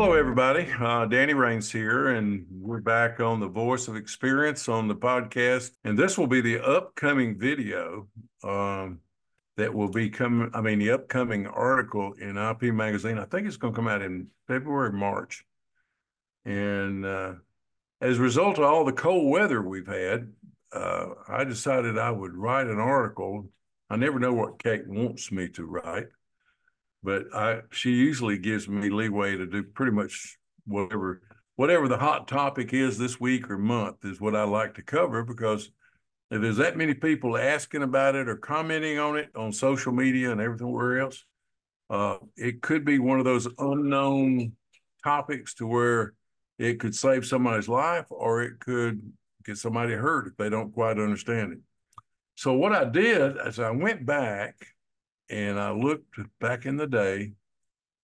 Hello, everybody. Uh, Danny Raines here, and we're back on the Voice of Experience on the podcast. And this will be the upcoming video um, that will be coming. I mean, the upcoming article in IP Magazine. I think it's going to come out in February, March. And uh, as a result of all the cold weather we've had, uh, I decided I would write an article. I never know what Kate wants me to write but I she usually gives me leeway to do pretty much whatever whatever the hot topic is this week or month is what I like to cover because if there's that many people asking about it or commenting on it on social media and everywhere else, uh, it could be one of those unknown topics to where it could save somebody's life or it could get somebody hurt if they don't quite understand it. So what I did is I went back and I looked back in the day,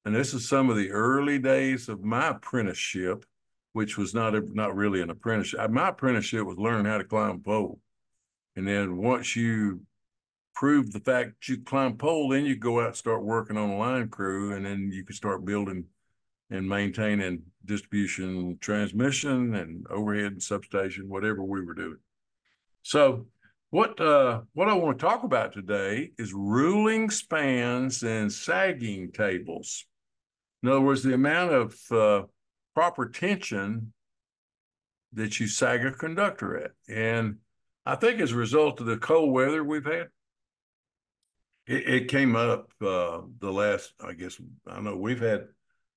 and this is some of the early days of my apprenticeship, which was not a, not really an apprenticeship. My apprenticeship was learning how to climb pole, and then once you prove the fact that you climb pole, then you go out and start working on a line crew, and then you can start building and maintaining distribution, transmission, and overhead and substation, whatever we were doing. So what uh, what I want to talk about today is ruling spans and sagging tables. In other words, the amount of uh, proper tension that you sag a conductor at. And I think as a result of the cold weather we've had, it, it came up uh, the last, I guess, I know we've had,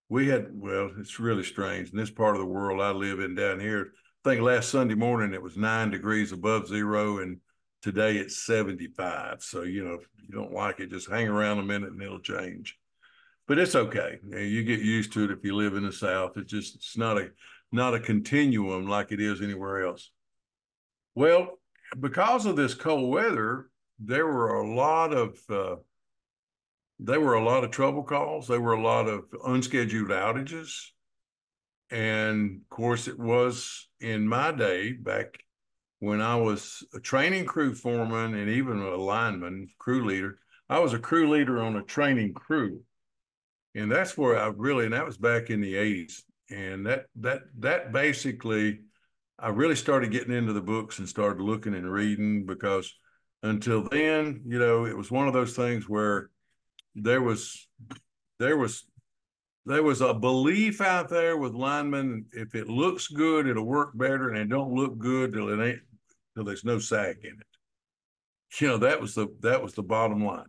we had, well, it's really strange. In this part of the world I live in down here, I think last Sunday morning it was nine degrees above zero and Today it's 75. So, you know, if you don't like it, just hang around a minute and it'll change. But it's okay. You get used to it if you live in the South. It's just it's not a not a continuum like it is anywhere else. Well, because of this cold weather, there were a lot of uh, there were a lot of trouble calls. There were a lot of unscheduled outages, and of course, it was in my day back when I was a training crew foreman and even a lineman, crew leader, I was a crew leader on a training crew. And that's where I really, and that was back in the 80s. And that that that basically I really started getting into the books and started looking and reading because until then, you know, it was one of those things where there was there was there was a belief out there with linemen if it looks good it'll work better and it don't look good till it ain't there's no sag in it. You know, that was the that was the bottom line.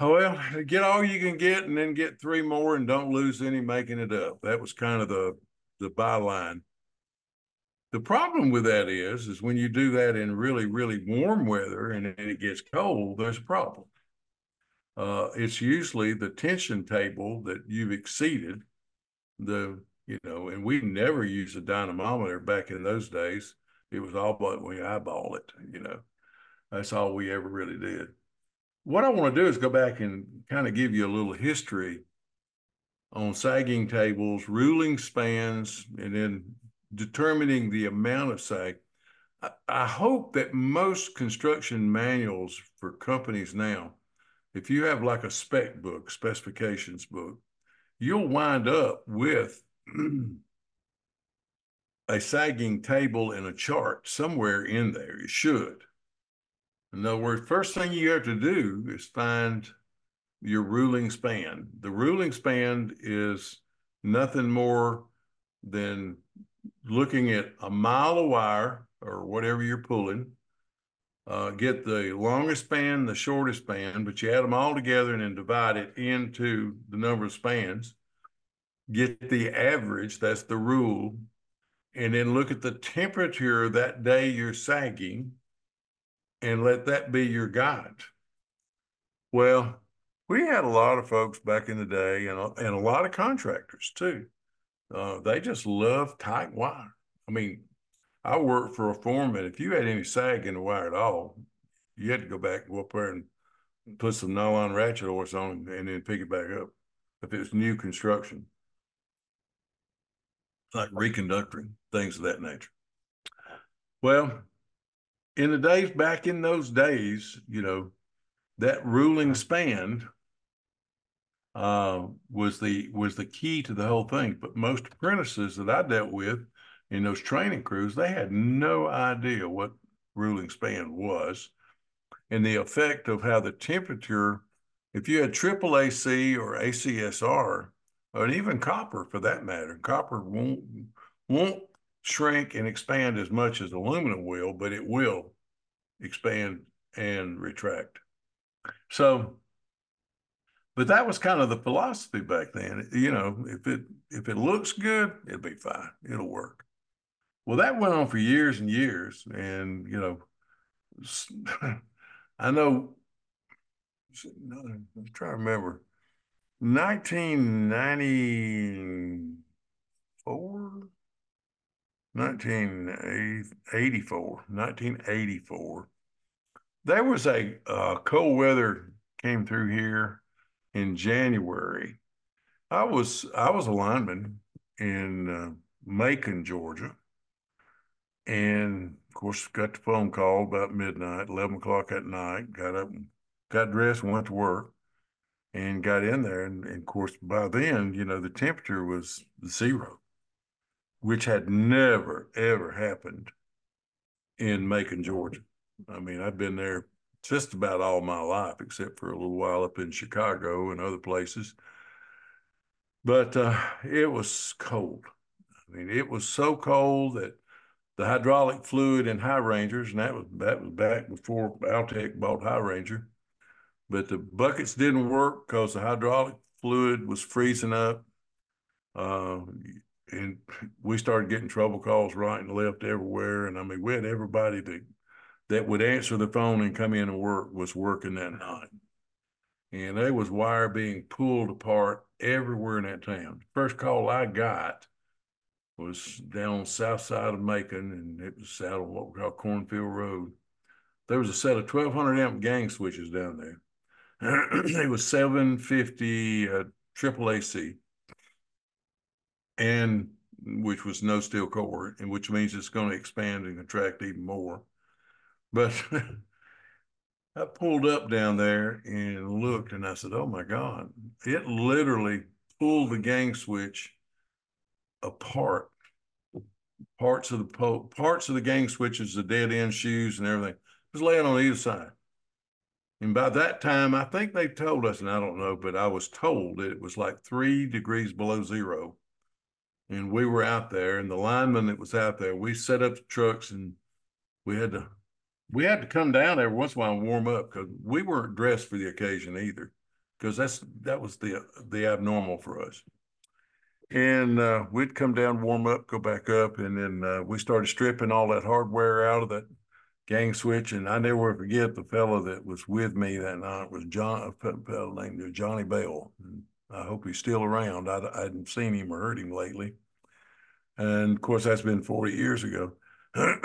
Well, get all you can get and then get three more and don't lose any making it up. That was kind of the the byline. The problem with that is, is when you do that in really, really warm weather and it gets cold, there's a problem. Uh, it's usually the tension table that you've exceeded. The you know, and we never used a dynamometer back in those days. It was all but we eyeball it, you know. That's all we ever really did. What I want to do is go back and kind of give you a little history on sagging tables, ruling spans, and then determining the amount of sag. I, I hope that most construction manuals for companies now, if you have like a spec book, specifications book, you'll wind up with a sagging table and a chart somewhere in there. You should. In other words, first thing you have to do is find your ruling span. The ruling span is nothing more than looking at a mile of wire or whatever you're pulling. Uh, get the longest span, the shortest span, but you add them all together and then divide it into the number of spans. Get the average, that's the rule, and then look at the temperature that day you're sagging and let that be your guide. Well, we had a lot of folks back in the day and a, and a lot of contractors too. Uh, they just love tight wire. I mean, I worked for a foreman. If you had any sag in the wire at all, you had to go back and go up there and put some nylon ratchet horse on and then pick it back up if it was new construction like reconductoring, things of that nature. Well, in the days back in those days, you know, that ruling span uh, was the was the key to the whole thing. But most apprentices that I dealt with in those training crews, they had no idea what ruling span was and the effect of how the temperature, if you had triple AC or ACSR, or even copper for that matter, copper won't won't shrink and expand as much as aluminum will, but it will expand and retract. So, but that was kind of the philosophy back then. You know, if it if it looks good, it'll be fine. It'll work. Well, that went on for years and years, and you know, I know. Let's try to remember. 1994, 1984, 1984. There was a uh, cold weather came through here in January. I was I was a lineman in uh, Macon, Georgia, and of course got the phone call about midnight, eleven o'clock at night. Got up, got dressed, went to work, and got in there. And, and of course, by then, you know, the temperature was zero, which had never ever happened in Macon, Georgia. I mean, I've been there just about all my life, except for a little while up in Chicago and other places. But uh, it was cold. I mean, it was so cold that the hydraulic fluid in Hi-Rangers, and that was that was back before Altec bought Hi-Ranger. But the buckets didn't work because the hydraulic fluid was freezing up. Uh, and we started getting trouble calls right and left everywhere. And I mean, we had everybody that that would answer the phone and come in and work was working that night. And there was wire being pulled apart everywhere in that town. First call I got was down south side of Macon, and it was out on what we call Cornfield Road. There was a set of 1,200 amp gang switches down there. it was 750 uh, triple AC, and which was no steel core, and which means it's going to expand and contract even more. But I pulled up down there and looked, and I said, "Oh my God!" It literally pulled the gang switch apart. Parts of the po- parts of the gang switches, the dead end shoes, and everything was laying on either side. And by that time, I think they told us, and I don't know, but I was told that it was like three degrees below zero. And we were out there, and the lineman that was out there, we set up the trucks and we had to we had to come down every once in a while and warm up because we weren't dressed for the occasion either, because that's that was the the abnormal for us. And uh, we'd come down, warm up, go back up, and then uh, we started stripping all that hardware out of that gang switch. And I never forget the fellow that was with me that night was John, a fellow named uh, Johnny Bell. And I hope he's still around. I, I hadn't seen him or heard him lately. And of course, that's been 40 years ago. I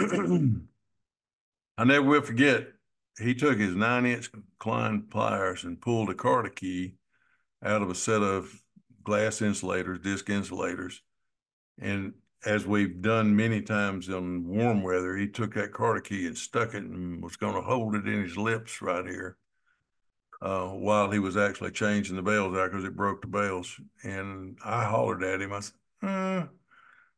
never will forget. He took his nine inch Klein pliers and pulled a cotter key out of a set of glass insulators, disc insulators. And as we've done many times in warm weather, he took that cotter key and stuck it and was going to hold it in his lips right here uh, while he was actually changing the bells out because it broke the bells. And I hollered at him. I said,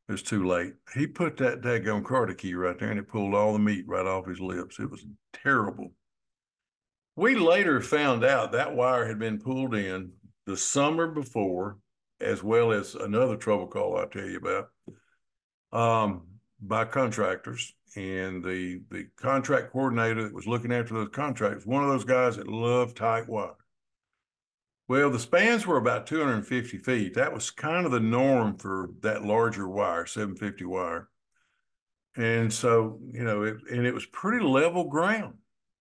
it was too late. He put that daggone cotter key right there and it pulled all the meat right off his lips. It was terrible. We later found out that wire had been pulled in the summer before, as well as another trouble call I'll tell you about, um, by contractors. And the the contract coordinator that was looking after those contracts, one of those guys that loved tight wire. Well, the spans were about 250 feet. That was kind of the norm for that larger wire, 750 wire. And so, you know, it, and it was pretty level ground.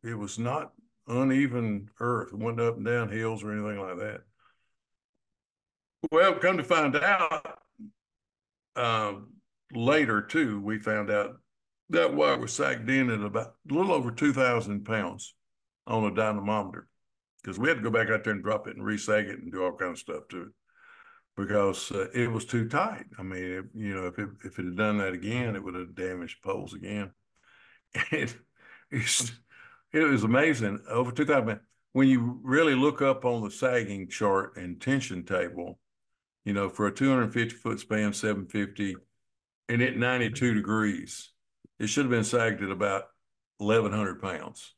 It was not uneven earth. It went up and down hills or anything like that. Well, come to find out uh, later, too, we found out that wire was sagged in at about a little over 2,000 pounds on a dynamometer because we had to go back out there and drop it and resag it and do all kind of stuff to it because uh, it was too tight. I mean, it, you know, if it if it had done that again, it would have damaged poles again. It, it was amazing. Over 2000, when you really look up on the sagging chart and tension table, you know, for a 250 foot span, 750, and at 92 degrees, it should have been sagged at about 1,100 pounds.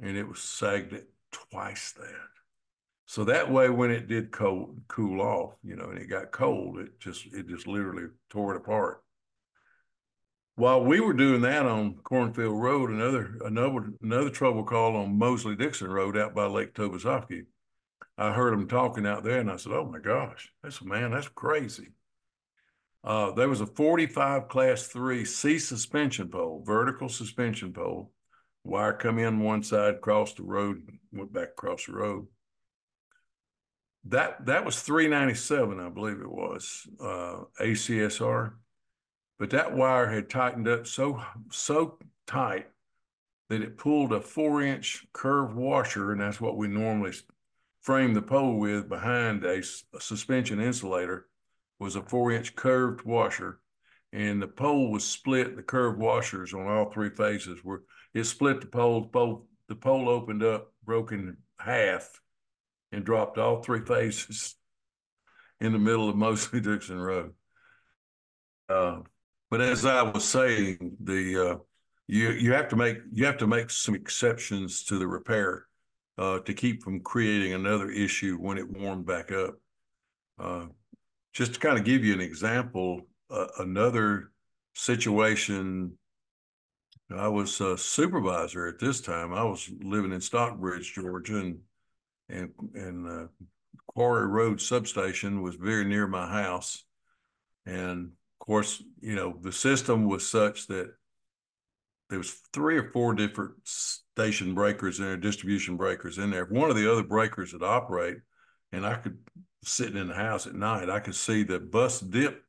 And it was sagged at twice that. So that way, when it did cool cool off, you know, and it got cold, it just it just literally tore it apart. While we were doing that on Cornfield Road, another another another trouble call on Mosley Dixon Road out by Lake Tobesofkee, I heard them talking out there, and I said, "Oh my gosh, that's a man, that's crazy." Uh, there was a 45 class three C suspension pole, vertical suspension pole. Wire come in one side, crossed the road, went back across the road that that was 397 i believe it was uh, acsr but that wire had tightened up so so tight that it pulled a four inch curved washer and that's what we normally frame the pole with behind a, a suspension insulator was a four inch curved washer and the pole was split the curved washers on all three faces were it split the pole pole, the pole opened up broken half and dropped all three faces in the middle of Mosley Dixon Road. Uh, but as I was saying, the uh, you you have to make you have to make some exceptions to the repair uh, to keep from creating another issue when it warmed back up. Just to kind of give you an example, uh, another situation. I was a supervisor at this time. I was living in Stockbridge, Georgia, and and and uh, Quarry Road substation was very near my house, and of course, you know, the system was such that there was three or four different station breakers and distribution breakers in there. If one of the other breakers would operate, and I could sitting in the house at night, I could see the bus dip.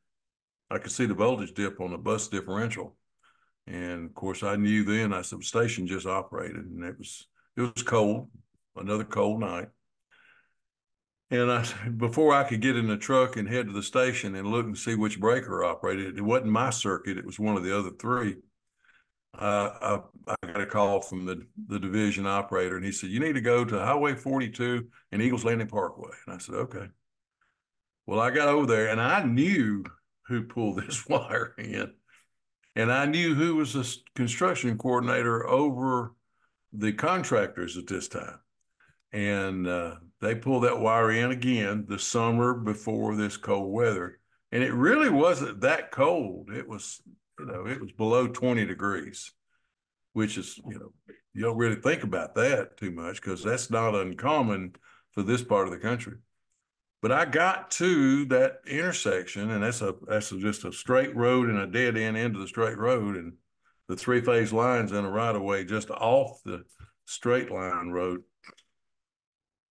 I could see the voltage dip on the bus differential. And of course, I knew then I said, station just operated and it was, it was cold another cold night. And I, before I could get in the truck and head to the station and look and see which breaker operated, it wasn't my circuit; it was one of the other three. Uh, I, I, got a call from the the division operator, and he said, "You need to go to Highway 42 and Eagles Landing Parkway." And I said, "Okay." Well, I got over there, and I knew who pulled this wire in, and I knew who was the construction coordinator over the contractors at this time. And uh, they pulled that wire in again the summer before this cold weather. And it really wasn't that cold. It was you know it was below 20 degrees which is you know you don't really think about that too much because that's not uncommon for this part of the country but i got to that intersection and that's a that's a, just a straight road and a dead end into the straight road and the three phase lines in a right of way just off the straight line road.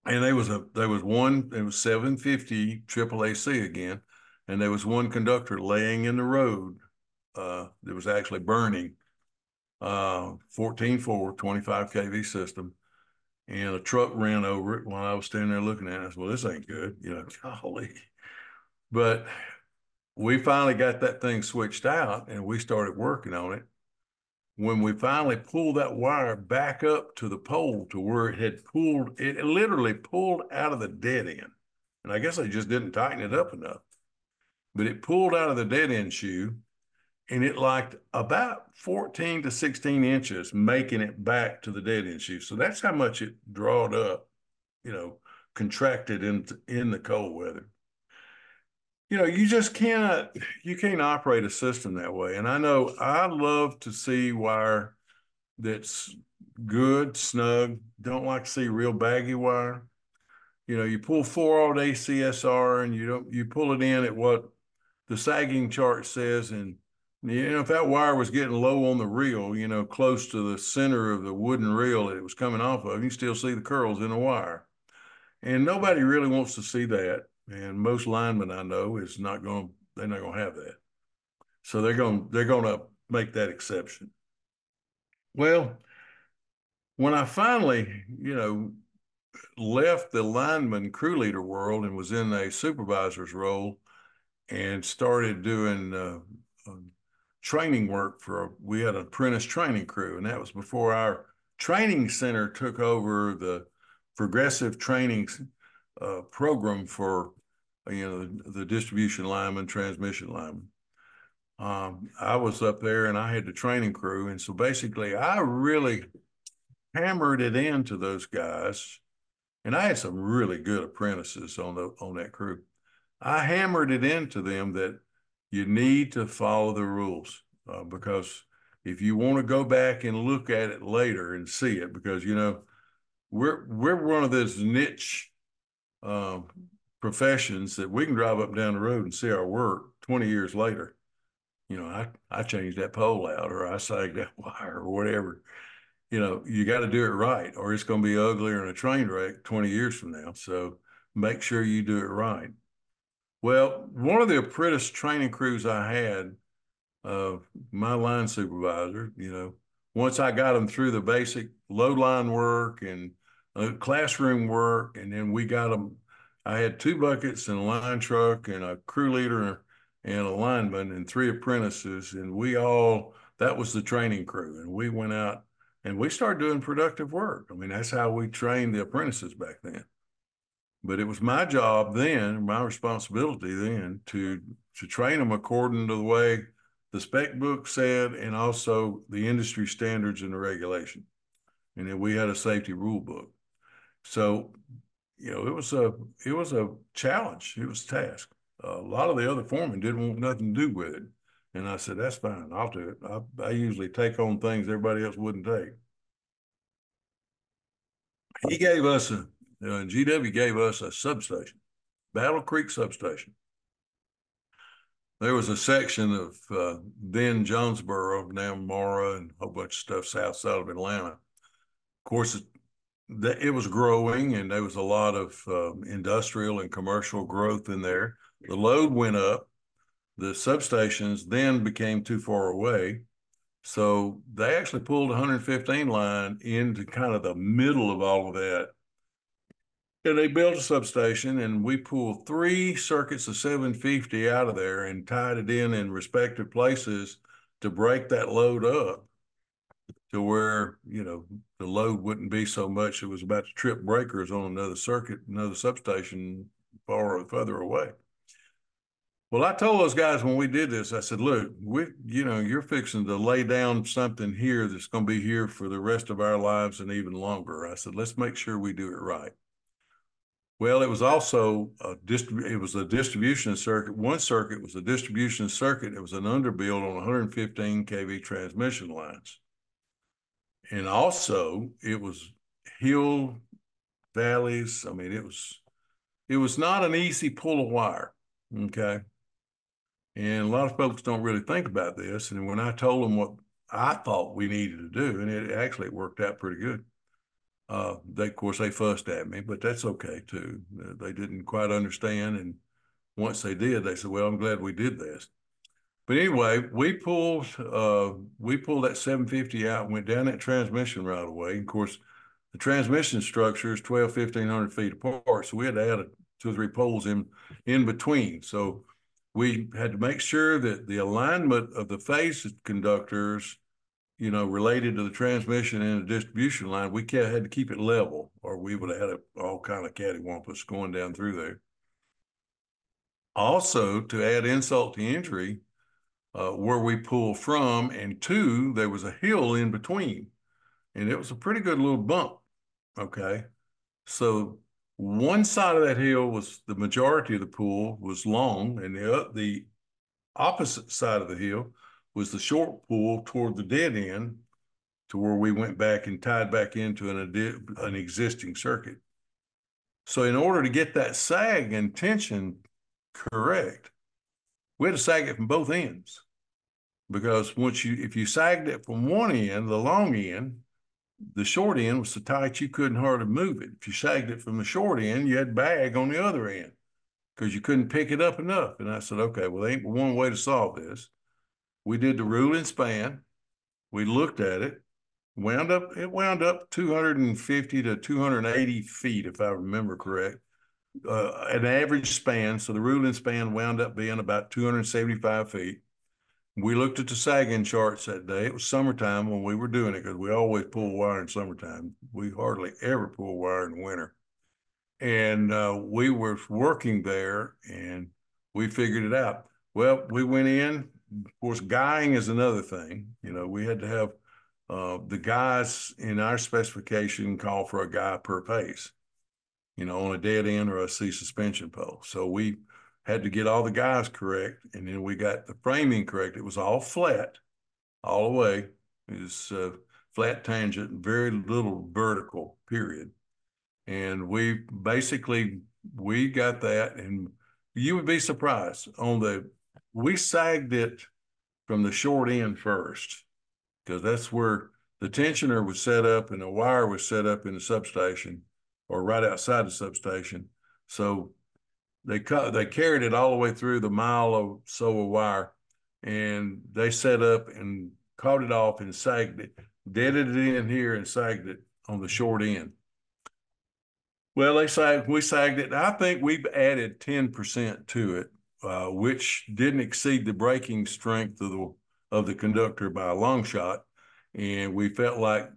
And there was a there was one it was 750 triple AC again, and there was one conductor laying in the road uh, that was actually burning uh 14 4 25 kV system and a truck ran over it while I was standing there looking at it. I said, well, this ain't good, you know, golly. But we finally got that thing switched out and we started working on it when we finally pulled that wire back up to the pole to where it had pulled, it literally pulled out of the dead end. And I guess I just didn't tighten it up enough. But it pulled out of the dead end shoe and it liked about 14 to 16 inches, making it back to the dead end shoe. So that's how much it drawed up, you know, contracted in, in the cold weather. You know you just can't you can't operate a system that way. And i know i love to see wire that's good snug don't like to see real baggy wire. You know you pull four old acsr and you don't you pull it in at what the sagging chart says and you know if that wire was getting low on the reel you know close to the center of the wooden reel that it was coming off of you still see the curls in the wire and nobody really wants to see that and most linemen I know is not going. They're not to have that. So they're going. They're to make that exception. Well, when I finally, you know, left the lineman crew leader world and was in a supervisor's role, and started doing uh, um, training work for. A, we had an apprentice training crew, and that was before our training center took over the progressive training uh, program for you know the, the distribution lineman, transmission lineman. Um, I was up there and I had the training crew, and so basically I really hammered it into those guys, and I had some really good apprentices on the on that crew. I hammered it into them that you need to follow the rules uh, because if you want to go back and look at it later and see it, because you know we're we're one of those niche um, professions that we can drive up down the road and see our work 20 years later. You know, I, I changed that pole out or I sagged that wire or whatever. You know, you got to do it right or it's going to be uglier than a train wreck 20 years from now. So make sure you do it right. Well, one of the apprentice training crews I had, uh, my line supervisor, you know, once I got them through the basic load line work and uh, classroom work, and then we got them I had two buckets and a line truck and a crew leader and a lineman and three apprentices. And we all, that was the training crew. And we went out and we started doing productive work. I mean, that's how we trained the apprentices back then. But it was my job then, my responsibility then to to train them according to the way the spec book said and also the industry standards and the regulation. And then we had a safety rule book. So you know, it was a it was a challenge. It was a task. A lot of the other foremen didn't want nothing to do with it, and I said, "That's fine. I'll do it." I, I usually take on things everybody else wouldn't take. He gave us a uh, GW gave us a substation, Battle Creek substation. There was a section of uh, then Jonesboro, now Morrow, and a whole bunch of stuff south side of Atlanta. Of course, that it was growing and there was a lot of um, industrial and commercial growth in there. The load went up. The substations then became too far away. So they actually pulled 115 line into kind of the middle of all of that. And they built a substation and we pulled three circuits of 750 out of there and tied it in in respective places to break that load up to where you know the load wouldn't be so much. It was about to trip breakers on another circuit, another substation far or further away. Well, I told those guys when we did this, I said, look, we, you know, you're fixing to lay down something here that's going to be here for the rest of our lives and even longer. I said, let's make sure we do it right. Well, it was also a distrib- it was a distribution circuit. One circuit was a distribution circuit. It was an underbuild on 115 kV transmission lines and also it was hill valleys. I mean, it was it was not an easy pull of wire. Okay. And a lot of folks don't really think about this. And when I told them what I thought we needed to do, and it actually worked out pretty good. Uh, they, of course, they fussed at me, but that's okay too. They didn't quite understand, and once they did, they said, "Well, I'm glad we did this." But anyway, we pulled uh, we pulled that 750 out and went down that transmission right away. Of course, the transmission structure is 12, 1500 feet apart. So we had to add a, two or three poles in, in between. So we had to make sure that the alignment of the phase conductors, you know, related to the transmission and the distribution line, we had to keep it level or we would have had a, all kind of cattywampus going down through there. Also, to add insult to injury, uh, where we pull from, and two, there was a hill in between, and it was a pretty good little bump. Okay, so one side of that hill was the majority of the pool was long, and the the opposite side of the hill was the short pool toward the dead end, to where we went back and tied back into an an existing circuit. So in order to get that sag and tension correct, we had to sag it from both ends because once you if you sagged it from one end, the long end, the short end was so tight you couldn't hardly move it. If you sagged it from the short end, you had bag on the other end because you couldn't pick it up enough. And I said, okay, well, there ain't one way to solve this. We did the rule and span. We looked at it. Wound up, it wound up 250 to 280 feet, if I remember correct. Uh, an average span. So the rule and span wound up being about 275 feet we looked at the sagging charts that day. It was summertime when we were doing it because we always pull wire in summertime. We hardly ever pull wire in winter. And uh, we were working there and we figured it out. Well, we went in. Of course, guying is another thing. You know, we had to have uh, the guys in our specification call for a guy per pace, you know, on a dead end or a C suspension pole. So we had to get all the guys correct, and then we got the framing correct. It was all flat, all the way. It was uh, flat tangent, very little vertical. Period. And we basically we got that, and you would be surprised on the we sagged it from the short end first because that's where the tensioner was set up and the wire was set up in the substation or right outside the substation. So they cut they carried it all the way through the mile or so of wire and they set up and caught it off and sagged it, deaded it in here and sagged it on the short end. Well, they sagged, we sagged it. I think we've added 10% to it, uh, which didn't exceed the breaking strength of the of the conductor by a long shot. And we felt like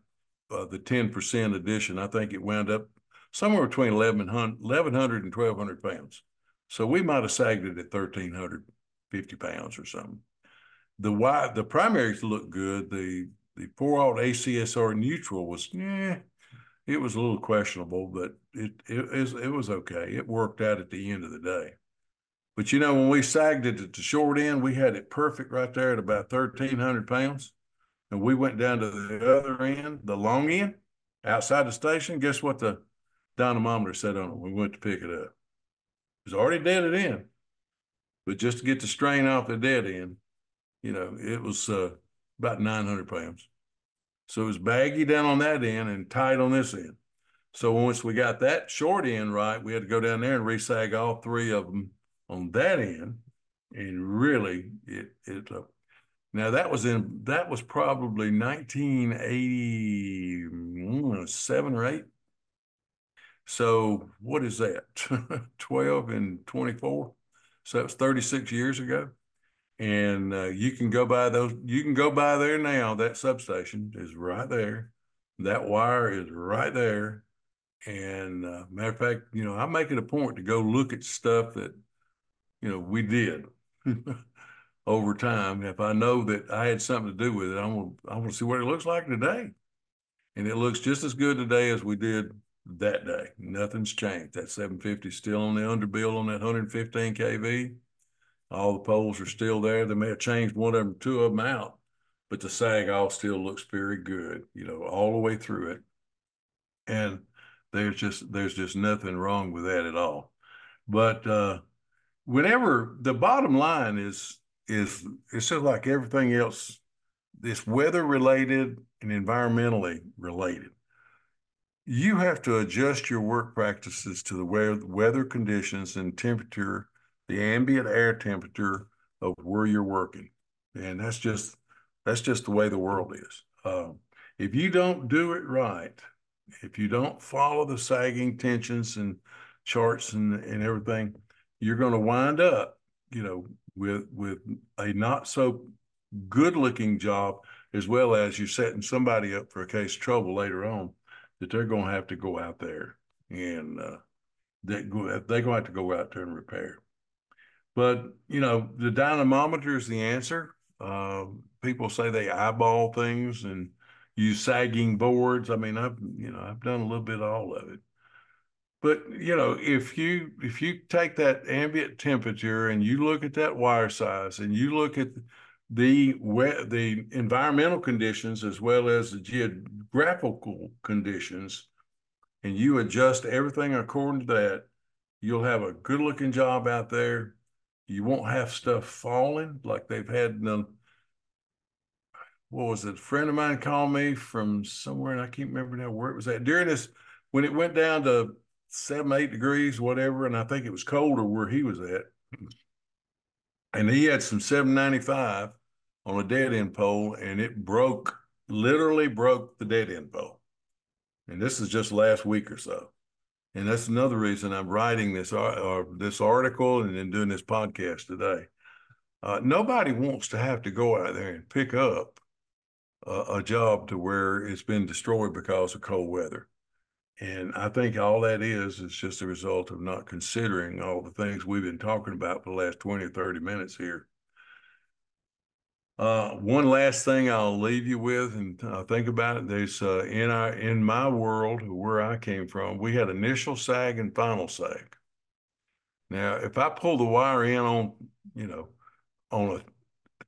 uh, the 10% addition, I think it wound up somewhere between 1100, 1100 and 1200 pounds. So we might have sagged it at 1,350 pounds or something. The why the primaries looked good. The the four aught ACSR neutral was yeah, it was a little questionable, but it it, it was okay. It worked out at the end of the day. But you know, when we sagged it at the short end, we had it perfect right there at about 1,300 pounds. And we went down to the other end, the long end, outside the station. Guess what the dynamometer said on it? We went to pick it up It was already deaded in. But just to get the strain off the dead end, you know, it was uh, about 900 pounds. So it was baggy down on that end and tight on this end. So once we got that short end right, we had to go down there and resag all three of them on that end. And really, it it uh, now that was in that was probably 1987 or eight. So what is that? 12 and 24. So that was 36 years ago. And uh, you can go by those, you can go by there now. That substation is right there. That wire is right there. And uh, matter of fact, you know, I make it a point to go look at stuff that, you know, we did over time. If I know that I had something to do with it, I want, I want to see what it looks like today. And it looks just as good today as we did that day. Nothing's changed. That 750 still on the underbuild on that 115 kV. All the poles are still there. They may have changed one of them, two of them out, but the sag all still looks very good, you know, all the way through it. And there's just there's just nothing wrong with that at all. But uh, whenever the bottom line is is it's just like everything else, it's weather related and environmentally related you have to adjust your work practices to the weather conditions and temperature, the ambient air temperature of where you're working, and that's just that's just the way the world is. Um, if you don't do it right, if you don't follow the sagging tensions and charts and, and everything, you're going to wind up, you know, with with a not so good looking job as well as you're setting somebody up for a case of trouble later on that they're going to have to go out there and uh, they go, they're going to have to go out there and repair. But you know, the dynamometer is the answer. Uh, people say they eyeball things and use sagging boards. I mean, I've you know I've done a little bit of all of it. But you know, if you if you take that ambient temperature and you look at that wire size and you look at the the environmental conditions as well as the geographical conditions, and you adjust everything according to that, you'll have a good looking job out there. You won't have stuff falling like they've had the what was it? A friend of mine called me from somewhere, and I can't remember now where it was at. During this, when it went down to seven, eight degrees, whatever, and I think it was colder where he was at. And he had some 795 on a dead end pole, and it broke, literally broke the dead end pole. And this is just last week or so. And that's another reason I'm writing this or this article and then doing this podcast today. Uh, nobody wants to have to go out there and pick up a job to where it's been destroyed because of cold weather. And I think all that is is just a result of not considering all the things we've been talking about for the last 20 or 30 minutes here. Uh, one last thing I'll leave you with, and uh, think about it. There's uh, in our in my world where I came from, we had initial sag and final sag. Now, if I pull the wire in on, you know, on a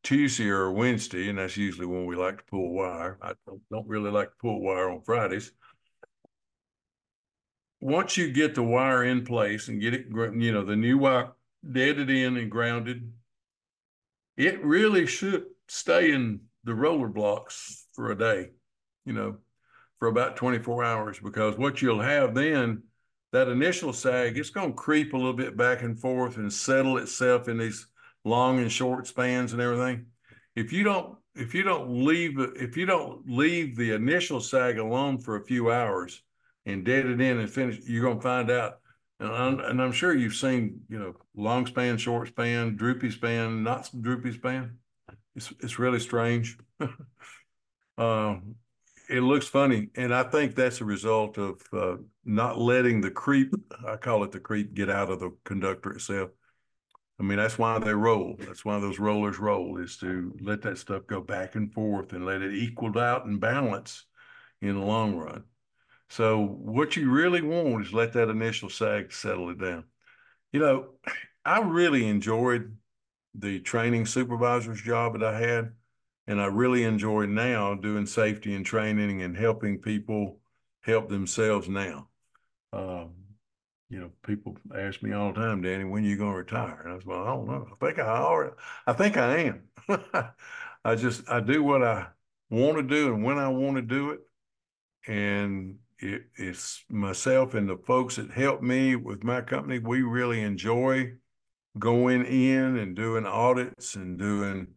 Tuesday or Wednesday, and that's usually when we like to pull wire. I don't really like to pull wire on Fridays once you get the wire in place and get it, you know, the new wire deaded in and grounded, it really should stay in the roller blocks for a day, you know, for about 24 hours, because what you'll have then, that initial sag, it's going to creep a little bit back and forth and settle itself in these long and short spans and everything. If you don't, if you don't leave, if you don't leave the initial sag alone for a few hours, and dead it in and finish, you're going to find out. And I'm, and I'm sure you've seen, you know, long span, short span, droopy span, not droopy span. It's it's really strange. um, it looks funny, and I think that's a result of uh, not letting the creep. I call it the creep get out of the conductor itself. I mean, that's why they roll. That's why those rollers roll is to let that stuff go back and forth and let it equal out and balance in the long run. So what you really want is let that initial sag settle it down. You know, I really enjoyed the training supervisor's job that I had, and I really enjoy now doing safety and training and helping people help themselves now. Um, you know, people ask me all the time, Danny, when are you going to retire? And I was, well, I don't know. I think I already, I think I am. I just, I do what I want to do and when I want to do it. And it, it's myself and the folks that help me with my company. We really enjoy going in and doing audits and doing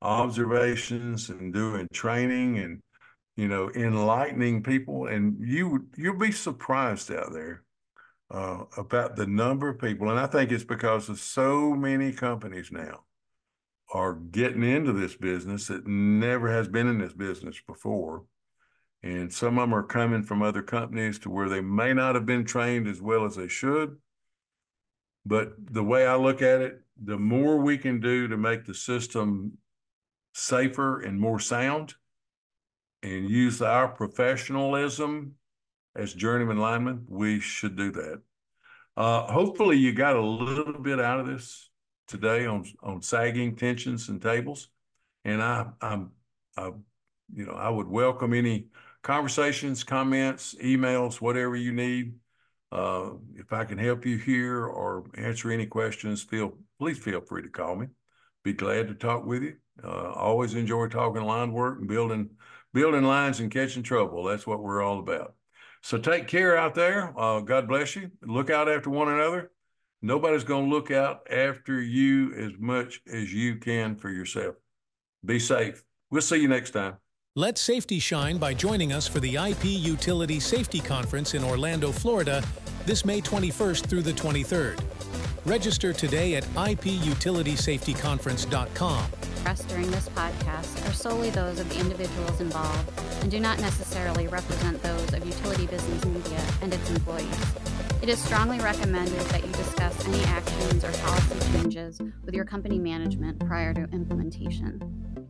observations and doing training and you know enlightening people. And you you'll be surprised out there uh, about the number of people. And I think it's because of so many companies now are getting into this business that never has been in this business before and some of them are coming from other companies to where they may not have been trained as well as they should. But the way I look at it, the more we can do to make the system safer and more sound and use our professionalism as journeyman linemen, we should do that. Uh, hopefully you got a little bit out of this today on, on sagging tensions and tables. And I, I'm, I, you know, I would welcome any conversations, comments, emails, whatever you need. Uh, if I can help you here or answer any questions, feel please feel free to call me. Be glad to talk with you. Uh, always enjoy talking line work and building building lines and catching trouble. That's what we're all about. So take care out there. Uh, God bless you. Look out after one another. Nobody's going to look out after you as much as you can for yourself. Be safe. We'll see you next time. Let safety shine by joining us for the IP Utility Safety Conference in Orlando, Florida, this May 21st through the 23rd. Register today at iputilitysafetyconference.com. Expressed during this podcast are solely those of the individuals involved and do not necessarily represent those of Utility Business Media and its employees. It is strongly recommended that you discuss any actions or policy changes with your company management prior to implementation.